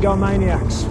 gomaniacs